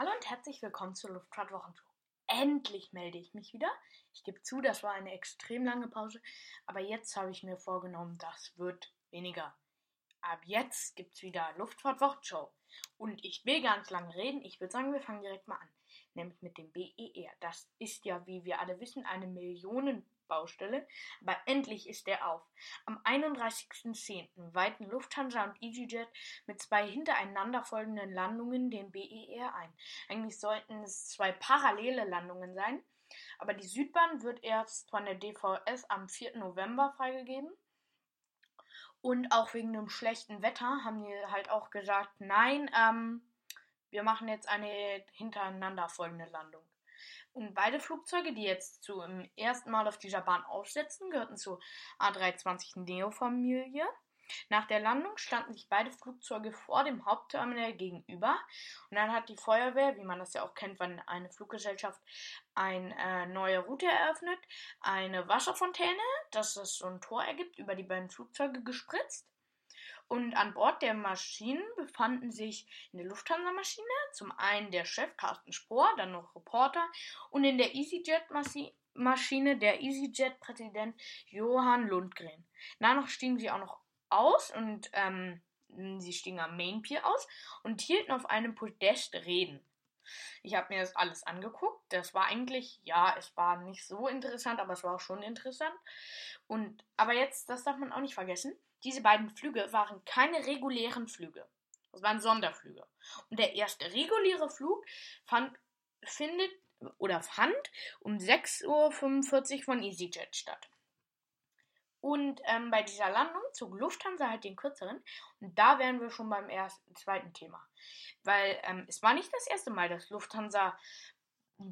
Hallo und herzlich willkommen zur Luftfahrtwochenshow. Endlich melde ich mich wieder. Ich gebe zu, das war eine extrem lange Pause, aber jetzt habe ich mir vorgenommen, das wird weniger. Ab jetzt gibt es wieder Luftfahrtwochenshow. Und ich will gar nicht lange reden. Ich würde sagen, wir fangen direkt mal an. Nämlich mit dem BER. Das ist ja, wie wir alle wissen, eine Millionen Baustelle, aber endlich ist er auf. Am 31.10. weiten Lufthansa und EasyJet mit zwei hintereinander folgenden Landungen den BER ein. Eigentlich sollten es zwei parallele Landungen sein, aber die Südbahn wird erst von der DVS am 4. November freigegeben. Und auch wegen dem schlechten Wetter haben die halt auch gesagt, nein, ähm, wir machen jetzt eine hintereinander folgende Landung. Und beide Flugzeuge, die jetzt zum ersten Mal auf dieser Bahn aufsetzen, gehörten zur A320 Neo-Familie. Nach der Landung standen sich beide Flugzeuge vor dem Hauptterminal gegenüber. Und dann hat die Feuerwehr, wie man das ja auch kennt, wenn eine Fluggesellschaft eine äh, neue Route eröffnet, eine Wasserfontäne, dass es so ein Tor ergibt, über die beiden Flugzeuge gespritzt. Und an Bord der Maschinen befanden sich in der Lufthansa-Maschine zum einen der Chef Carsten Spohr, dann noch Reporter und in der EasyJet-Maschine der EasyJet-Präsident Johann Lundgren. Danach stiegen sie auch noch aus und ähm, sie stiegen am Main aus und hielten auf einem Podest Reden. Ich habe mir das alles angeguckt. Das war eigentlich, ja, es war nicht so interessant, aber es war auch schon interessant. Und aber jetzt, das darf man auch nicht vergessen. Diese beiden Flüge waren keine regulären Flüge. Das waren Sonderflüge. Und der erste reguläre Flug fand, findet oder fand um 6.45 Uhr von EasyJet statt. Und ähm, bei dieser Landung zog Lufthansa halt den kürzeren. Und da wären wir schon beim ersten, zweiten Thema. Weil ähm, es war nicht das erste Mal, dass Lufthansa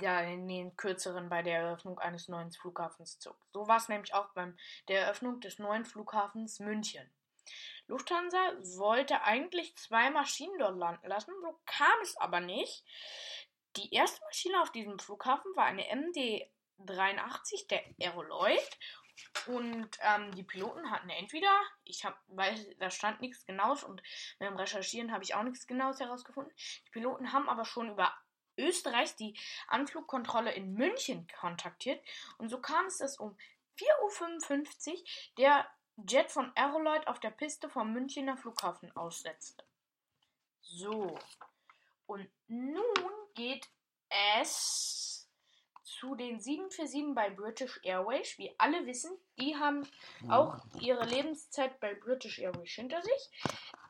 ja, den kürzeren bei der Eröffnung eines neuen Flughafens zog. So war es nämlich auch bei der Eröffnung des neuen Flughafens München. Lufthansa wollte eigentlich zwei Maschinen dort landen lassen, so kam es aber nicht. Die erste Maschine auf diesem Flughafen war eine MD-83, der Aeroloid. Und ähm, die Piloten hatten entweder, ich habe, weil da stand nichts Genaues und beim Recherchieren habe ich auch nichts Genaues herausgefunden. Die Piloten haben aber schon über Österreich die Anflugkontrolle in München kontaktiert und so kam es, dass um 4.55 Uhr der Jet von Aeroloid auf der Piste vom Münchner Flughafen aussetzte. So, und nun geht es zu den 747 bei British Airways. Wie alle wissen, die haben auch ihre Lebenszeit bei British Airways hinter sich.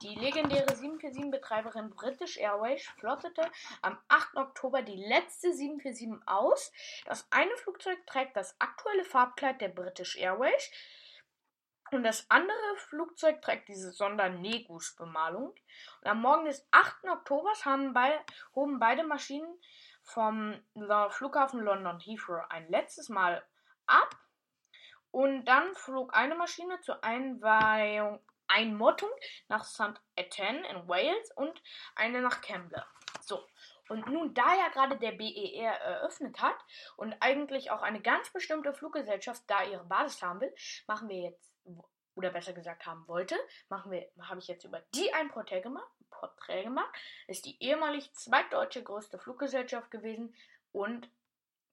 Die legendäre 747-Betreiberin British Airways flottete am 8. Oktober die letzte 747 aus. Das eine Flugzeug trägt das aktuelle Farbkleid der British Airways. Und das andere Flugzeug trägt diese Sonder-Negus-Bemalung. Am Morgen des 8. Oktobers haben bei, hoben beide Maschinen vom Flughafen London Heathrow ein letztes Mal ab. Und dann flog eine Maschine zur Einweihung, Einmottung nach St. Etienne in Wales und eine nach Campbell. So. Und nun, da ja gerade der BER eröffnet hat und eigentlich auch eine ganz bestimmte Fluggesellschaft da ihre Basis haben will, machen wir jetzt, oder besser gesagt haben wollte, machen wir, habe ich jetzt über die ein Porträt gemacht Porträt gemacht. Ist die ehemalig zweitdeutsche größte Fluggesellschaft gewesen und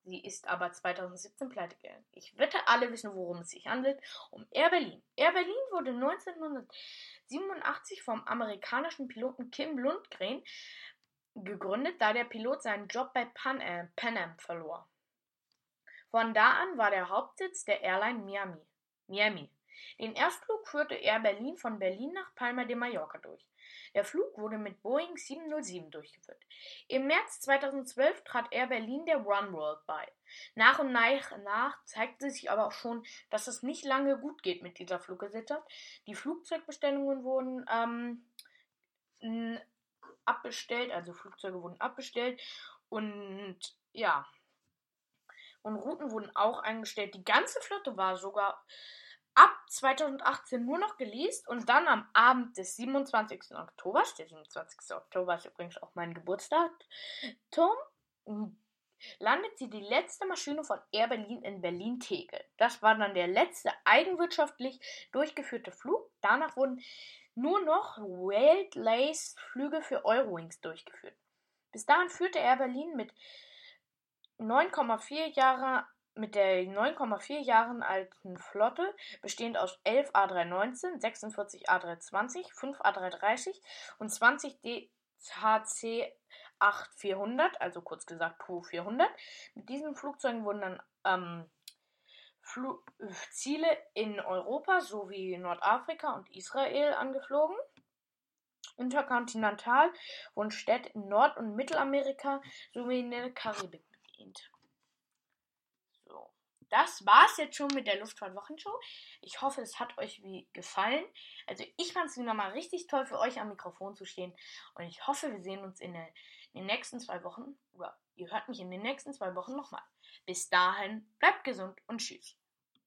sie ist aber 2017 pleite gegangen. Ich wette, alle wissen, worum es sich handelt. Um Air Berlin. Air Berlin wurde 1987 vom amerikanischen Piloten Kim Lundgren gegründet, da der Pilot seinen Job bei Pan Am, Pan Am verlor. Von da an war der Hauptsitz der Airline Miami. Miami. Den Erstflug führte Air Berlin von Berlin nach Palma de Mallorca durch. Der Flug wurde mit Boeing 707 durchgeführt. Im März 2012 trat Air Berlin der One World bei. Nach und nach, nach zeigte sich aber auch schon, dass es nicht lange gut geht mit dieser Fluggesellschaft. Die Flugzeugbestellungen wurden ähm, abbestellt, also Flugzeuge wurden abbestellt und ja. Und Routen wurden auch eingestellt. Die ganze Flotte war sogar ab 2018 nur noch geleast und dann am Abend des 27. Oktober, der 27. Oktober ist übrigens auch mein Geburtstag, Tom, landet sie die letzte Maschine von Air Berlin in Berlin-Tegel. Das war dann der letzte eigenwirtschaftlich durchgeführte Flug. Danach wurden nur noch Wild Lace Flüge für Eurowings durchgeführt. Bis dahin führte er Berlin mit 9,4 Jahre mit der 9,4 Jahren alten Flotte, bestehend aus 11 A319, 46 A320, 5 A330 und 20 DHC 8400, also kurz gesagt Tu 400. Mit diesen Flugzeugen wurden dann ähm, Fl Ziele in Europa sowie Nordafrika und Israel angeflogen. Interkontinental wurden Städte in Nord- und Mittelamerika sowie in der Karibik bedient. Das war's jetzt schon mit der Luftfahrt-Wochenshow. Ich hoffe, es hat euch wie gefallen. Also ich fand es wieder mal richtig toll für euch am Mikrofon zu stehen und ich hoffe, wir sehen uns in, der, in den nächsten zwei Wochen oder ihr hört mich in den nächsten zwei Wochen nochmal. Bis dahin, bleibt gesund und tschüss.